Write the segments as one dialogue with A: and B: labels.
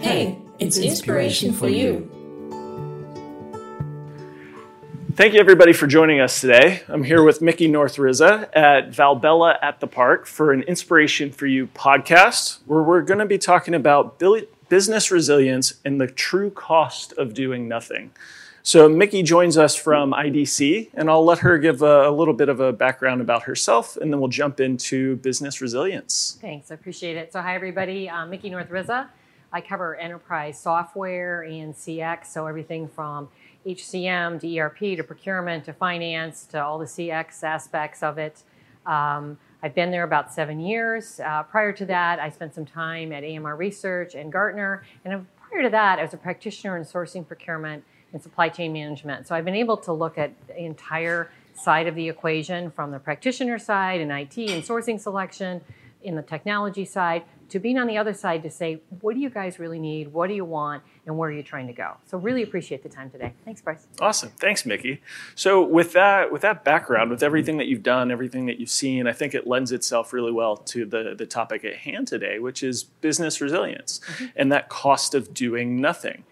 A: Hey, it's inspiration for you.
B: Thank you, everybody, for joining us today. I'm here with Mickey North Rizza at Valbella at the Park for an Inspiration for You podcast, where we're going to be talking about business resilience and the true cost of doing nothing. So, Mickey joins us from IDC, and I'll let her give a, a, little bit of a background about herself, and then we'll jump into business resilience.
C: Thanks, I appreciate it. So, hi, everybody. I'm Mickey North Rizza. I cover enterprise software and CX, so everything from HCM to ERP to procurement to finance to all the CX aspects of it. Um, I've been there about seven years. Uh, prior to that, I spent some time at AMR Research and Gartner. And prior to that, I was a practitioner in sourcing procurement and supply chain management. So I've been able to look at the entire side of the equation from the practitioner side in IT and sourcing selection, in the technology side, to being on the other side to say, what do you guys really need? What do you want? And where you're you trying to go? So really appreciate the time today. Thanks, Bryce.
B: Awesome. Thanks, Mickey. So with that, with that background, with everything that you've done, everything that you've seen, I think it lends itself really well to the, the topic at hand today, which is business resilience mm-hmm. and that cost of doing nothing.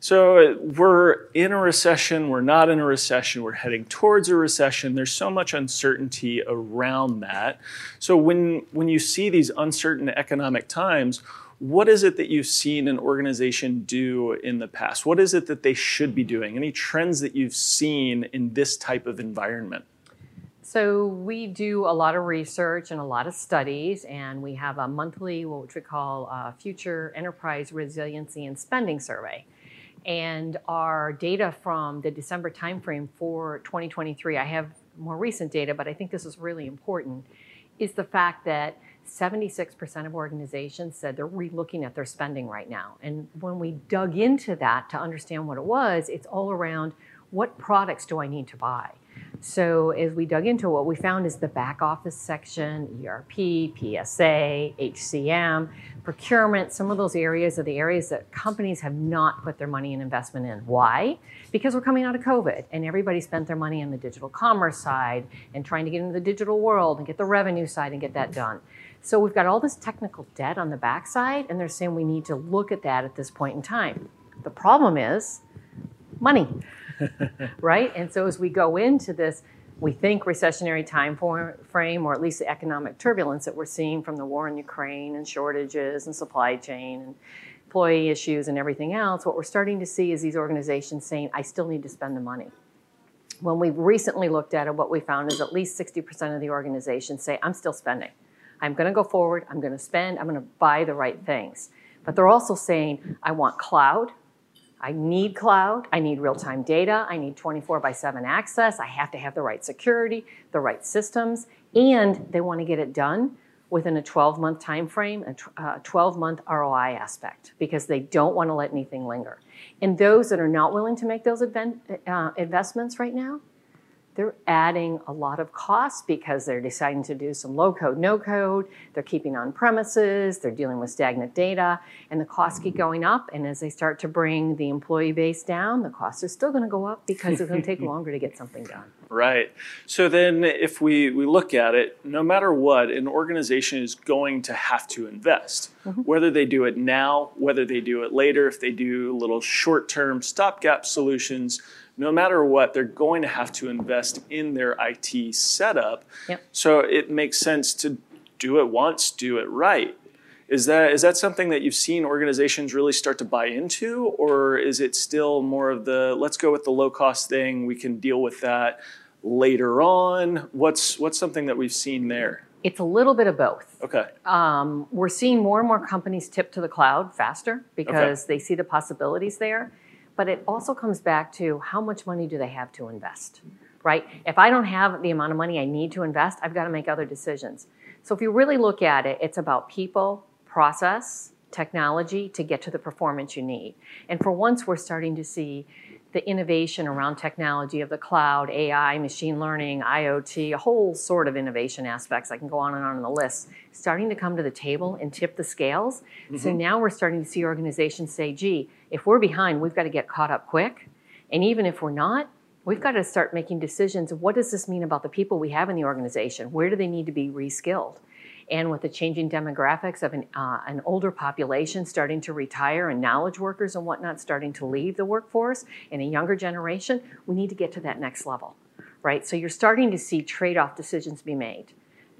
B: So we're in a recession, we're not in a recession, we're heading towards a recession. There's so much uncertainty around that. So when when you see these uncertain economic times, what is it that you've seen an organization do in the past? What is it that they should be doing? Any trends that you've seen in this type of environment?
C: So we do a lot of research and a lot of studies, and we have a monthly, what we call a Future Enterprise Resiliency and Spending Survey. And our data from the December timeframe for 2023, I have more recent data, but I think this is really important, is the fact that 76% of organizations said they're relooking at their spending right now. And when we dug into that to understand what it was, it's all around what products do I need to buy? So as we dug into what we found is the back office section, ERP, PSA, HCM, procurement, some of those areas are the areas that companies have not put their money and investment in. Why? Because we're coming out of COVID and everybody spent their money on the digital commerce side and trying to get into the digital world and get the revenue side and get that done. So we've got all this technical debt on the backside, and they're saying we need to look at that at this point in time. The problem is money, right? And so as we go into this, we think recessionary time frame, or at least the economic turbulence that we're seeing from the war in Ukraine and shortages and supply chain and employee issues and everything else, what we're starting to see is these organizations saying, I still need to spend the money. When we recently looked at it, what we found is at least 60% of the organizations say, I'm still spending. I'm going to go forward, I'm going to spend, I'm going to buy the right things. But they're also saying, I want cloud. I need cloud. I need real time data. I need 24 by 7 access. I have to have the right security, the right systems, and they want to get it done within a 12 month time frame, a 12 month ROI aspect, because they don't want to let anything linger. And those that are not willing to make those uh, investments right now, they're adding a lot of costs because they're deciding to do some low code, no code. They're keeping on premises. They're dealing with stagnant data, and the costs keep going up. And as they start to bring the employee base down, the costs are still going to go up because it's going to take longer to get something done.
B: Right. So then, if we, we look at it, no matter what, an organization is going to have to invest, mm-hmm. whether they do it now, whether they do it later, if they do little short term stopgap solutions no matter what, they're going to have to invest in their IT setup. Yep. So it makes sense to do it once, do it right. Is that is that something that you've seen organizations really start to buy into, or is it still more of the let's go with the low cost thing? We can deal with that later on. What's what's something that we've seen there?
C: It's a little bit of both.
B: Okay.
C: Um, we're seeing more and more companies tip to the cloud faster because okay. they see the possibilities there. But it also comes back to how much money do they have to invest, right? If I don't have the amount of money I need to invest, I've got to make other decisions. So if you really look at it, it's about people, process, technology to get to the performance you need. And for once, we're starting to see the innovation around technology of the cloud, AI, machine learning, IoT, a whole sort of innovation aspects. I can go on and on in the list, starting to come to the table and tip the scales. Mm-hmm. So now we're starting to see organizations say, gee, if we're behind, we've got to get caught up quick. And even if we're not, we've got to start making decisions what does this mean about the people we have in the organization? Where do they need to be reskilled? And with the changing demographics of an, uh, an older population starting to retire and knowledge workers and whatnot starting to leave the workforce and a younger generation, we need to get to that next level, right? So you're starting to see trade off decisions be made.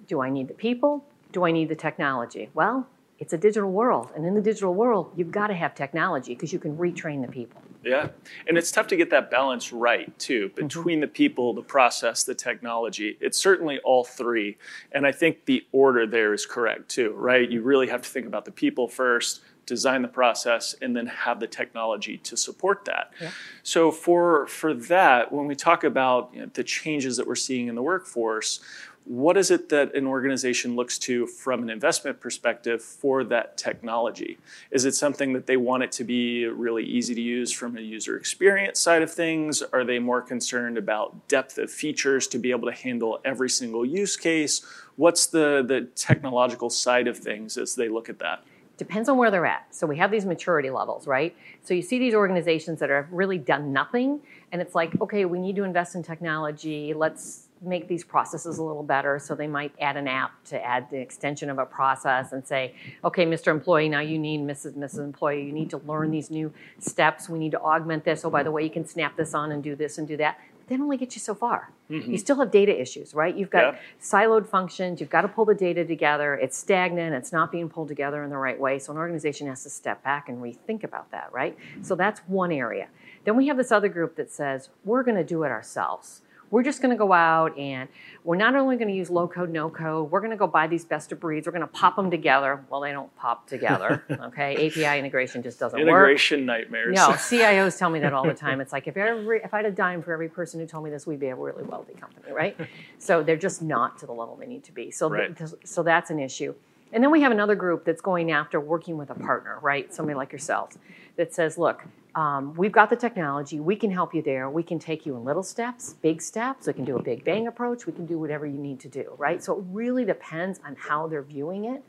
C: Do I need the people? Do I need the technology? Well, it's a digital world. And in the digital world, you've got to have technology because you can retrain the people.
B: Yeah. And it's tough to get that balance right, too, mm-hmm. between mm-hmm. the people, the process, the technology. It's certainly all three. And I think the order there is correct, too, right? You really have to think about the people first, design the process, and then have the technology to support that. Yeah. So for, for that, when we talk about you know, the changes that we're seeing in the workforce, what is it that an organization looks to from an investment perspective for that technology? Is it something that they want it to be really easy to use from a user experience side of things? Are they more concerned about depth of features to be able to handle every single use case? What's the, the technological side of things as they look at that?
C: Depends on where they're at. So we have these maturity levels, right? So you see these organizations that have really done nothing, and it's like, okay, we need to invest in technology. Let's make these processes a little better. So they might add an app to add the extension of a process and say, okay, Mr. Employee, now you need Mrs. Mrs. Employee, you need to learn these new steps. We need to augment this. Oh, by the way, you can snap this on and do this and do that. But that only gets you so far. Mm-hmm. You still have data issues, right? You've got yeah. siloed functions. You've got to pull the data together. It's stagnant. It's not being pulled together in the right way. So an organization has to step back and rethink about that, right? So that's one area. Then we have this other group that says, we're going to do it ourselves we're just going to go out and we're not only going to use low code, no code, we're going to go buy these best of breeds. We're going to pop them together. Well, they don't pop together. Okay. API integration just doesn't
B: integration
C: work.
B: Integration nightmares.
C: No, CIOs tell me that all the time. It's like if every, if I had a dime for every person who told me this, we'd be a really wealthy company, right? So they're just not to the level they need to be. So, right. th- so that's an issue. And then we have another group that's going after working with a partner, right? Somebody like yourselves that says, look, um, we've got the technology. We can help you there. We can take you in little steps, big steps. We can do a big bang approach. We can do whatever you need to do, right? So it really depends on how they're viewing it.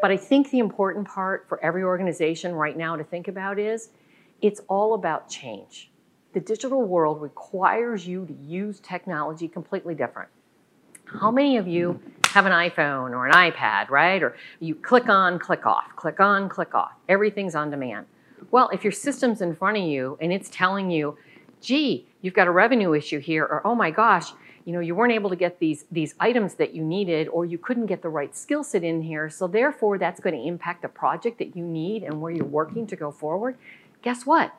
C: But I think the important part for every organization right now to think about is it's all about change. The digital world requires you to use technology completely different. How many of you have an iPhone or an iPad, right? Or you click on, click off, click on, click off. Everything's on demand. Well, if your system's in front of you and it's telling you, gee, you've got a revenue issue here, or oh my gosh, you know, you weren't able to get these, these items that you needed, or you couldn't get the right skill set in here, so therefore that's going to impact the project that you need and where you're working to go forward. Guess what?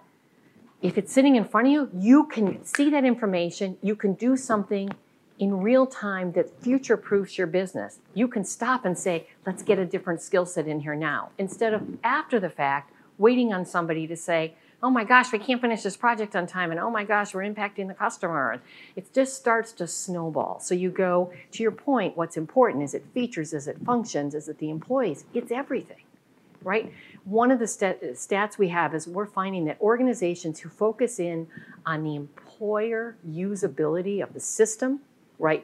C: If it's sitting in front of you, you can see that information, you can do something in real time that future proofs your business. You can stop and say, let's get a different skill set in here now, instead of after the fact, waiting on somebody to say, oh my gosh, we can't finish this project on time, and oh my gosh, we're impacting the customer. It just starts to snowball. So you go to your point, what's important? Is it features? Is it functions? Is it the employees? It's everything, right? One of the st- stats we have is we're finding that organizations who focus in on the employer usability of the system right?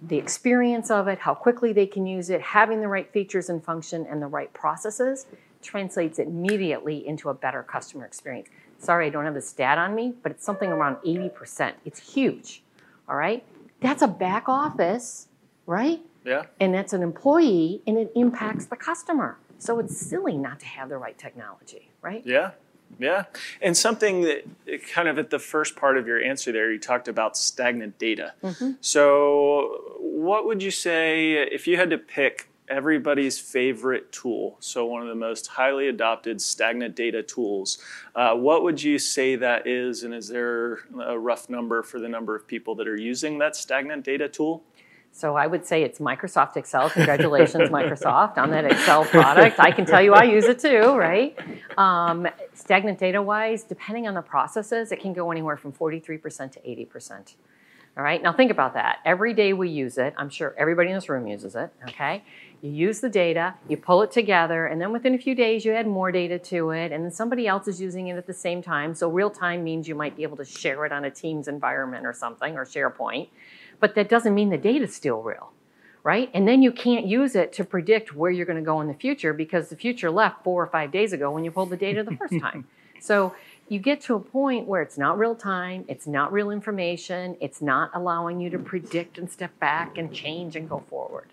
C: The experience of it, how quickly they can use it, having the right features and function and the right processes translates immediately into a better customer experience. Sorry, I don't have the stat on me, but it's something around 80%. It's huge. All right? That's a back office, right?
B: Yeah.
C: And that's an employee and it impacts the customer. So it's silly not to have the right technology, right?
B: Yeah. Yeah. And something that kind of at the first part of your answer there, you talked about stagnant data. Mm-hmm. So, what would you say if you had to pick everybody's favorite tool? So, one of the most highly adopted stagnant data tools. Uh, what would you say that is? And is there a rough number for the number of people that are using that stagnant data tool?
C: So I would say it's Microsoft Excel. Congratulations, Microsoft, on that Excel product. I can tell you I use it too, right? Um, stagnant data wise, depending on the processes, it can go anywhere from 43% to 80%. All right, now think about that. Every day we use it, I'm sure everybody in this room uses it, okay? You use the data, you pull it together, and then within a few days you add more data to it, and then somebody else is using it at the same time. So real time means you might be able to share it on a Teams environment or something, or SharePoint but that doesn't mean the data is still real, right? And then you can't use it to predict where you're going to go in the future because the future left four or five days ago when you pulled the data the first time. So you get to a point where it's not real time, it's not real information, it's not allowing you to predict and step back and change and go forward.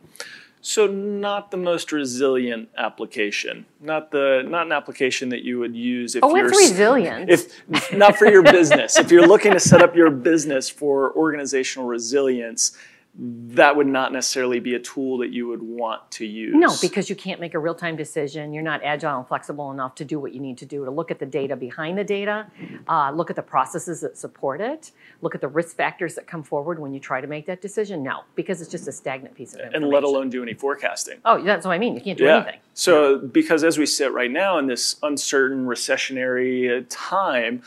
B: So not the most resilient application, not the not an application that you would use if
C: oh,
B: you're
C: it's resilient.
B: If not for your business, if you're looking to set up your business for organizational resilience, that would not necessarily be a tool that you would want to use.
C: No, because you can't make a real time decision. You're not agile and flexible enough to do what you need to do to look at the data behind the data, uh, look at the processes that support it, look at the risk factors that come forward when you try to make that decision. No, because it's just a stagnant piece of information.
B: And let alone do any forecasting.
C: Oh, that's what I mean. You can't do
B: yeah.
C: anything.
B: So, because as we sit right now in this uncertain recessionary time,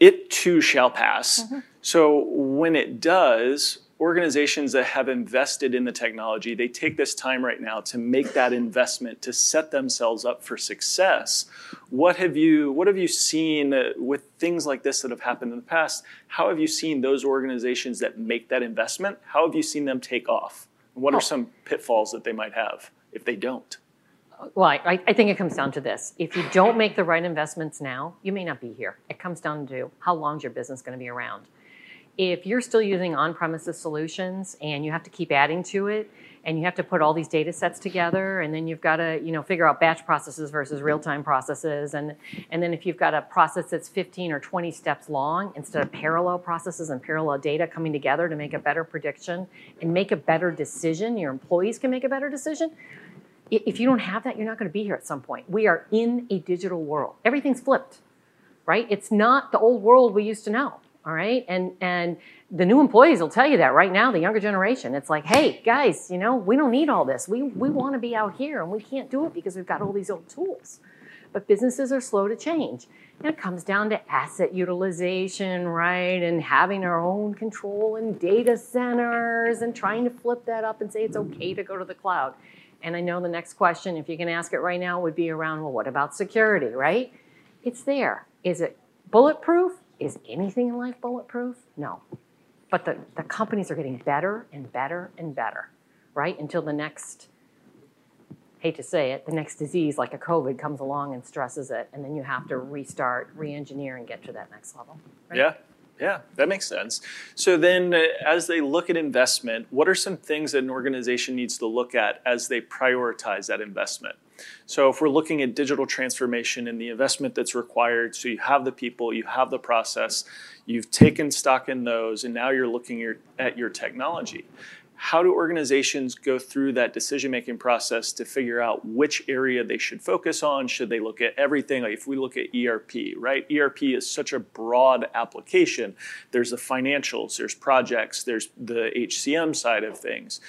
B: it too shall pass. Mm-hmm. So, when it does, organizations that have invested in the technology they take this time right now to make that investment to set themselves up for success what have you what have you seen with things like this that have happened in the past how have you seen those organizations that make that investment how have you seen them take off what are oh. some pitfalls that they might have if they don't
C: well, I, I, think it comes down to this. If you don't make the right investments now, you may not be here. It comes down to how long is your business going to be around if you're still using on-premises solutions and you have to keep adding to it and you have to put all these data sets together and then you've got to you know figure out batch processes versus real-time processes and and then if you've got a process that's 15 or 20 steps long instead of parallel processes and parallel data coming together to make a better prediction and make a better decision your employees can make a better decision if you don't have that you're not going to be here at some point. We are in a digital world. Everything's flipped right? It's not the old world we used to know all right? And and the new employees will tell you that right now the younger generation. It's like hey guys you know we don't need all this. We we want to be out here and we can't do it because we've got all these old tools. But businesses are slow to change. And it comes down to asset utilization right? And having our own control and data centers and trying to flip that up and say it's okay to go to the cloud. And i know the next question if you can ask it right now would be around well what about security right? It's there. Is it bulletproof is anything in life bulletproof? No. But the, the companies are getting better and better and better, right? Until the next, hate to say it, the next disease like a COVID comes along and stresses it, and then you have to restart, re engineer, and get to that next level.
B: Right? Yeah. Yeah, that makes sense. So then, uh, as they look at investment, what are some things that an organization needs to look at as they prioritize that investment? So, if we're looking at digital transformation and the investment that's required, so you have the people, you have the process, you've taken stock in those, and now you're looking at your technology how do organizations go through that decision making process to figure out which area they should focus on? Should they look at everything? Like if we look at ERP, right? ERP is such a broad application. There's the financials, there's projects, there's the HCM side of things.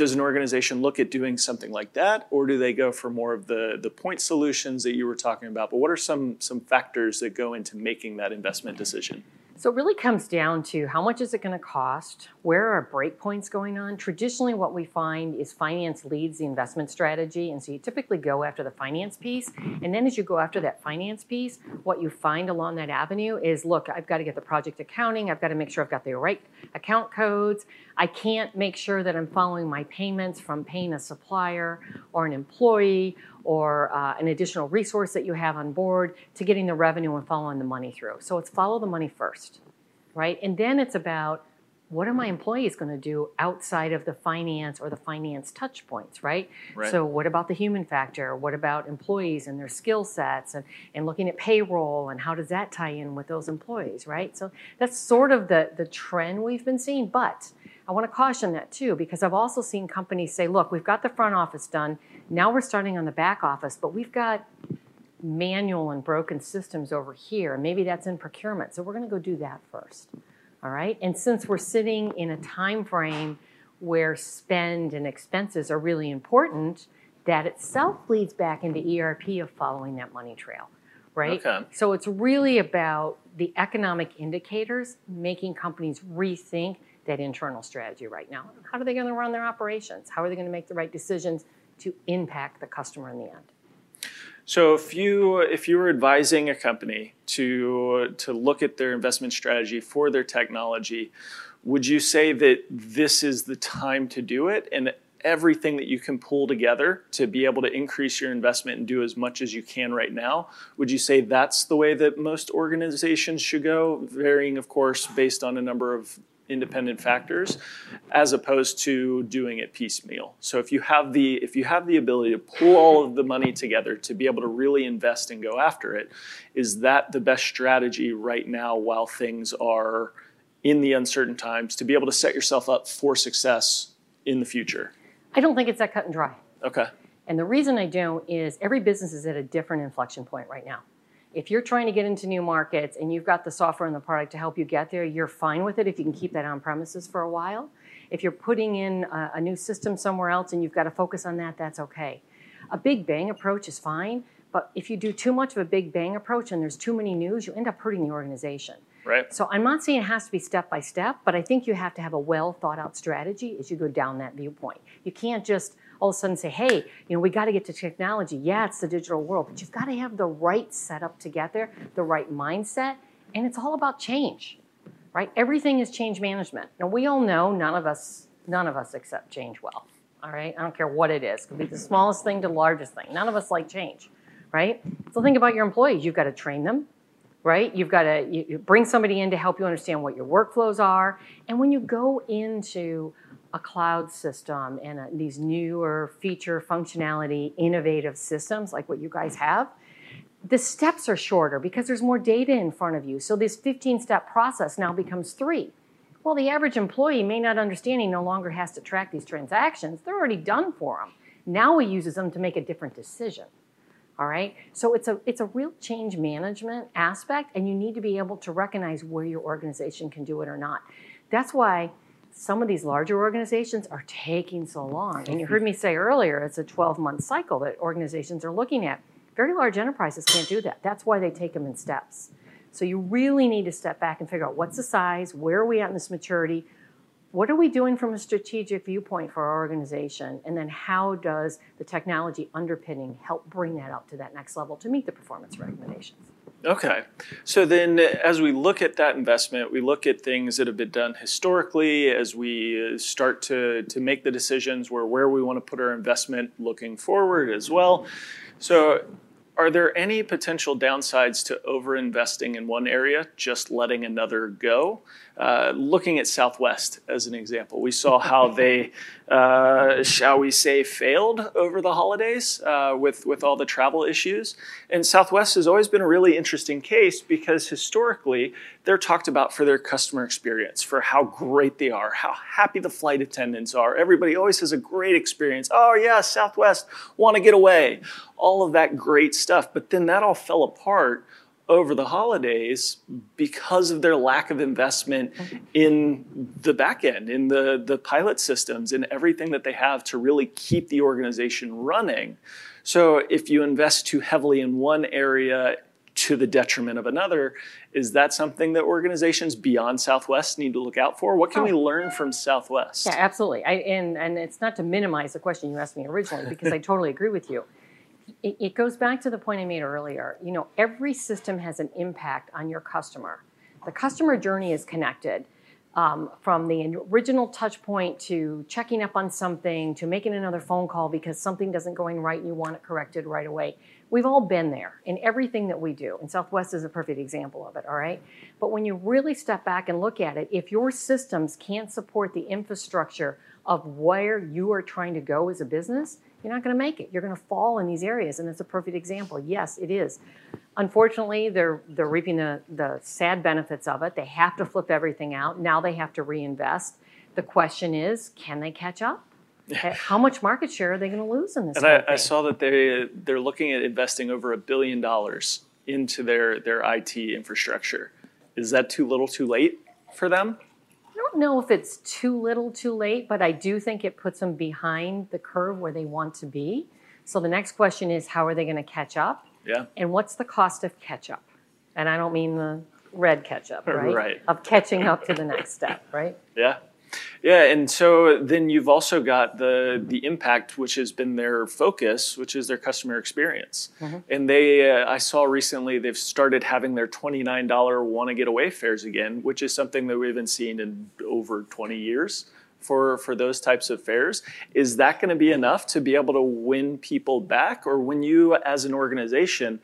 B: Does an organization look at doing something like that, or do they go for more of the, the point solutions that you were talking about? But what are some some factors that go into making that investment decision?
C: So it really comes down to how much is it going to cost? Where are breakpoints going on? Traditionally, what we find is finance leads the investment strategy. And so you typically go after the finance piece. And then as you go after that finance piece, what you find along that avenue is look, I've got to get the project accounting. I've got to make sure I've got the right account codes. I can't make sure that I'm following my payments from paying a supplier or an employee or uh, an additional resource that you have on board to getting the revenue and following the money through. So it's follow the money first, right? And then it's about what are my employees going to do outside of the finance or the finance touch points, right? right? So, what about the human factor? What about employees and their skill sets and, and looking at payroll and how does that tie in with those employees, right? So, that's sort of the, the trend we've been seeing. But I want to caution that too, because I've also seen companies say, look, we've got the front office done. Now we're starting on the back office, but we've got manual and broken systems over here. Maybe that's in procurement. So we're going to go do that first. All right. And since we're sitting in a time frame where spend and expenses are really important, that itself leads back into ERP of following that money trail. Right? Okay. So it's really about the economic indicators making companies rethink that internal strategy right now. How are they going to run their operations? How are they going to make the right decisions to impact the customer in the end?
B: So if you if you were advising a company to to look at their investment strategy for their technology, would you say that this is the time to do it and everything that you can pull together to be able to increase your investment and do as much as you can right now. Would you say that's the way that most organizations should go, varying, of course, based on a number of independent factors as opposed to doing it piecemeal. So if you have the if you have the ability to pull all of the money together to be able to really invest and go after it, is that the best strategy right now while things are in the uncertain times to be able to set yourself up for success in the future?
C: I don't think it's that cut and dry.
B: Okay.
C: And the reason I don't is every business is at a different inflection point right now. If you're trying to get into new markets and you've got the software and the product to help you get there, you're fine with it if you can keep that on premises for a while. If you're putting in a, a new system somewhere else and you've got to focus on that, that's okay. A big bang approach is fine, but if you do too much of a big bang approach and there's too many news, you end up hurting the organization.
B: Right.
C: So I'm not saying it has to be step by step, but I think you have to have a well thought out strategy as you go down that viewpoint. You can't just all of a sudden say, hey, you know, we got to get to technology. Yeah, it's the digital world, but you've got to have the right setup to get there, the right mindset, and it's all about change, right? Everything is change management. Now we all know none of us, none of us accept change well. All right, I don't care what it is. It could be the smallest thing to the largest thing. None of us like change, right? So think about your employees. You've got to train them, right? You've got to you, you bring somebody in to help you understand what your workflows are. And when you go into a cloud system and a, these newer feature functionality innovative systems like what you guys have the steps are shorter because there's more data in front of you. So this 15 step process now becomes three. Well the average employee may not understand he no longer has to track these transactions. They're already done for him now he uses them to make a different decision all right? So it's a it's a real change management aspect and you need to be able to recognize where your organization can do it or not. That's why some of these larger organizations are taking so long. And you heard me say earlier, it's a 12 month cycle that organizations are looking at. Very large enterprises can't do that. That's why they take them in steps. So you really need to step back and figure out what's the size, where are we at in this maturity, what are we doing from a strategic viewpoint for our organization, and then how does the technology underpinning help bring that up to that next level to meet the performance recommendations.
B: Okay. So then, as we look at that investment, we look at things that have been done historically as we uh, start to, to make the decisions where, where we want to put our investment looking forward as well. So, are there any potential downsides to over investing in one area, just letting another go? Uh, looking at Southwest as an example, we saw how they, uh, shall we say, failed over the holidays uh, with, with all the travel issues. And Southwest has always been a really interesting case because historically they're talked about for their customer experience, for how great they are, how happy the flight attendants are. Everybody always has a great experience. Oh, yeah, Southwest, want to get away. All of that great stuff. But then that all fell apart over the holidays because of their lack of investment in the back end, in the, the pilot systems, in everything that they have to really keep the organization running. So if you invest too heavily in one area to the detriment of another, is that something that organizations beyond Southwest need to look out for? What can oh. we learn from Southwest?
C: Yeah, absolutely. I, and, and it's not to minimize the question you asked me originally because I totally agree with you it, it goes back to the point I made earlier. You know, every system has an impact on your customer. The customer journey is connected. Um, from the original touch point to checking up on something to making another phone call because something doesn't going right and you want it corrected right away. We've all been there in everything that we do, and Southwest is a perfect example of it, all right? But when you really step back and look at it, if your systems can't support the infrastructure of where you are trying to go as a business, you're not going to make it. You're going to fall in these areas, and it's a perfect example. Yes, it is. Unfortunately, they're they're reaping the the sad benefits of it. They have to flip everything out. Now they have to reinvest. The question is, can they catch up? How much market share are they going to lose in this?
B: And I, I, saw that they they're looking at investing over a billion dollars into their their IT infrastructure. Is that too little, too late for them?
C: Don't know if it's too little too late, but I do think it puts them behind the curve where they want to be. So the next question is how are they going to catch up?
B: Yeah.
C: And what's the cost of catch up? And I don't mean the red catch up, right?
B: Right.
C: Of catching up to the next step, right?
B: Yeah. Yeah, and so then you've also got the the impact, which has been their focus, which is their customer experience. Mm-hmm. And they, uh, I saw recently, they've started having their twenty nine dollar want to get away fares again, which is something that we haven't seen in over twenty years for, for those types of fairs. Is that going to be enough to be able to win people back? Or when you, as an organization,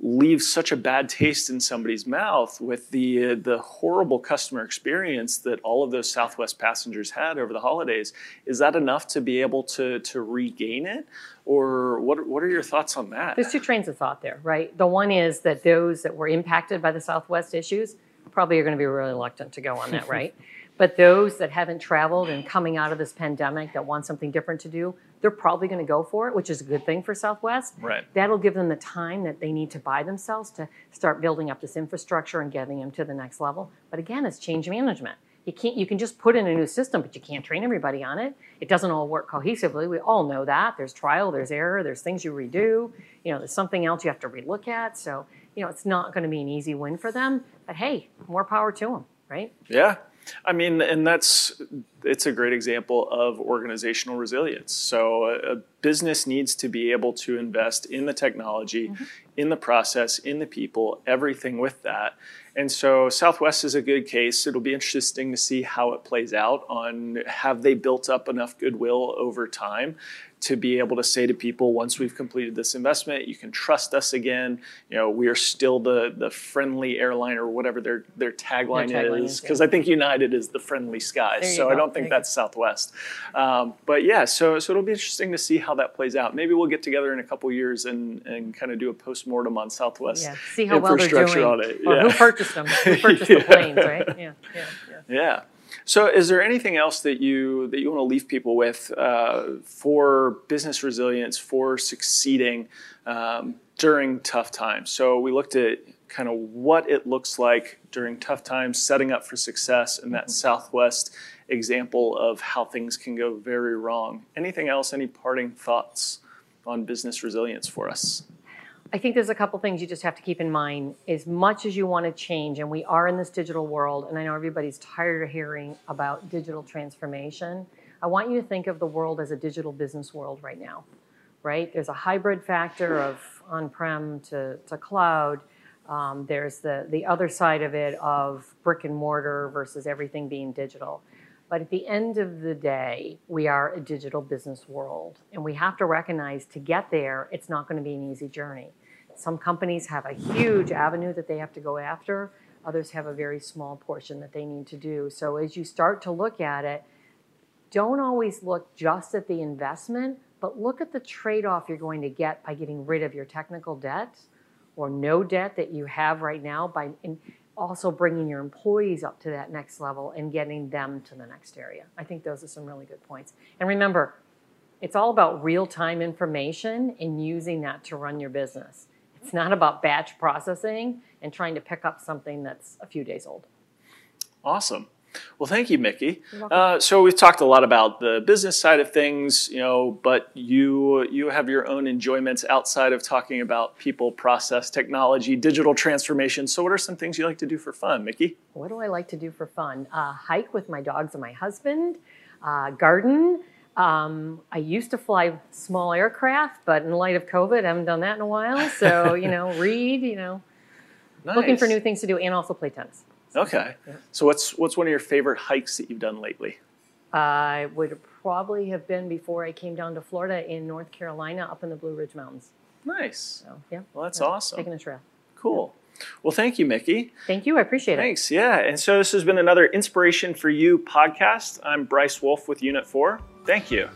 B: leave such a bad taste in somebody's mouth with the uh, the horrible customer experience that all of those Southwest passengers had over the holidays. Is that enough to be able to to regain it, or what? What are your thoughts on that?
C: There's two trains of thought there, right? The one is that those that were impacted by the Southwest issues probably are going to be really reluctant to go on that, right? But those that haven't traveled and coming out of this pandemic that want something different to do, they're probably going to go for it, which is a good thing for Southwest.
B: Right.
C: That'll give them the time that they need to buy themselves to start building up this infrastructure and getting them to the next level. But again, it's change management. You can't you can just put in a new system, but you can't train everybody on it. It doesn't all work cohesively. We all know that. There's trial, there's error, there's things you redo. You know, there's something else you have to relook at. So, you know, it's not going to be an easy win for them. But hey, more power to them, right?
B: Yeah. I mean, and that's it's a great example of organizational resilience. So a, a business needs to be able to invest in the technology, mm-hmm. in the process, in the people, everything with that. And so Southwest is a good case. It'll be interesting to see how it plays out on have they built up enough goodwill over time to be able to say to people once we've completed this investment you can trust us again you know we are still the the friendly airline or whatever their their tagline, their tagline is because yeah. i think united is the friendly skies so go. i don't think that's southwest um, but yeah so so it'll be interesting to see how that plays out maybe we'll get together in a couple years and and kind of do a post-mortem on southwest
C: yeah. see how well they're doing on it. Or yeah. who purchased them who purchased the planes right
B: yeah yeah yeah, yeah. So, is there anything else that you that you want to leave people with uh, for business resilience, for succeeding um, during tough times? So, we looked at kind of what it looks like during tough times, setting up for success, and that mm-hmm. Southwest example of how things can go very wrong. Anything else? Any parting thoughts on business resilience for us?
C: I think there's a couple things you just have to keep in mind. As much as you want to change, and we are in this digital world, and I know everybody's tired of hearing about digital transformation, I want you to think of the world as a digital business world right now, right? There's a hybrid factor of on prem to, to cloud. Um, there's the, the other side of it of brick and mortar versus everything being digital. But at the end of the day, we are a digital business world. And we have to recognize to get there, it's not going to be an easy journey. Some companies have a huge avenue that they have to go after, others have a very small portion that they need to do. So as you start to look at it, don't always look just at the investment, but look at the trade off you're going to get by getting rid of your technical debt or no debt that you have right now by also bringing your employees up to that next level and getting them to the next area. I think those are some really good points. And remember, it's all about real time information and using that to run your business. It's not about batch processing and trying to pick up something that's a few days old.
B: Awesome. Well, thank you, Mickey. Uh, so we've talked a lot about the business side of things, you know, but you you have your own enjoyments outside of talking about people, process, technology, digital transformation. So, what are some things you like to do for fun, Mickey?
C: What do I like to do for fun? Uh, hike with my dogs and my husband, uh, garden. Um, I used to fly small aircraft, but in light of COVID, I haven't done that in a while. So, you know, read, you know, nice. looking for new things to do and also play tennis.
B: Okay. Yeah. So, what's, what's one of your favorite hikes that you've done lately?
C: I would probably have been before I came down to Florida in North Carolina up in the Blue Ridge Mountains.
B: Nice.
C: So, yeah.
B: Well, that's
C: yeah,
B: awesome.
C: Taking a trail.
B: Cool. Well, thank you, Mickey.
C: Thank you. I appreciate
B: Thanks. it. Thanks. Yeah. And so this has been another Inspiration for You podcast. I'm Bryce Wolf with Unit 4. Thank you.